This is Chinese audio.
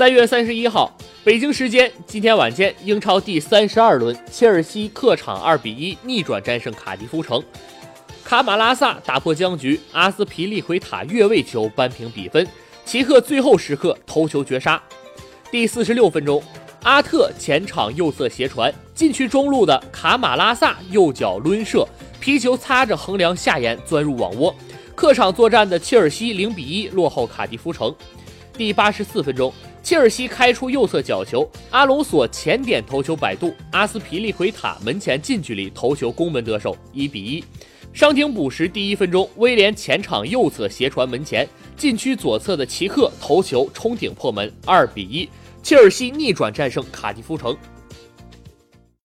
三月三十一号，北京时间今天晚间，英超第三十二轮，切尔西客场二比一逆转战胜卡迪夫城，卡马拉萨打破僵局，阿斯皮利奎塔越位球扳平比分，齐克最后时刻头球绝杀。第四十六分钟，阿特前场右侧斜传，禁区中路的卡马拉萨右脚抡射，皮球擦着横梁下沿钻入网窝，客场作战的切尔西零比一落后卡迪夫城。第八十四分钟。切尔西开出右侧角球，阿隆索前点头球摆渡，阿斯皮利奎塔门前近距离头球攻门得手，一比一。伤停补时第一分钟，威廉前场右侧斜传门前，禁区左侧的齐克头球冲顶破门，二比一。切尔西逆转战胜卡迪夫城。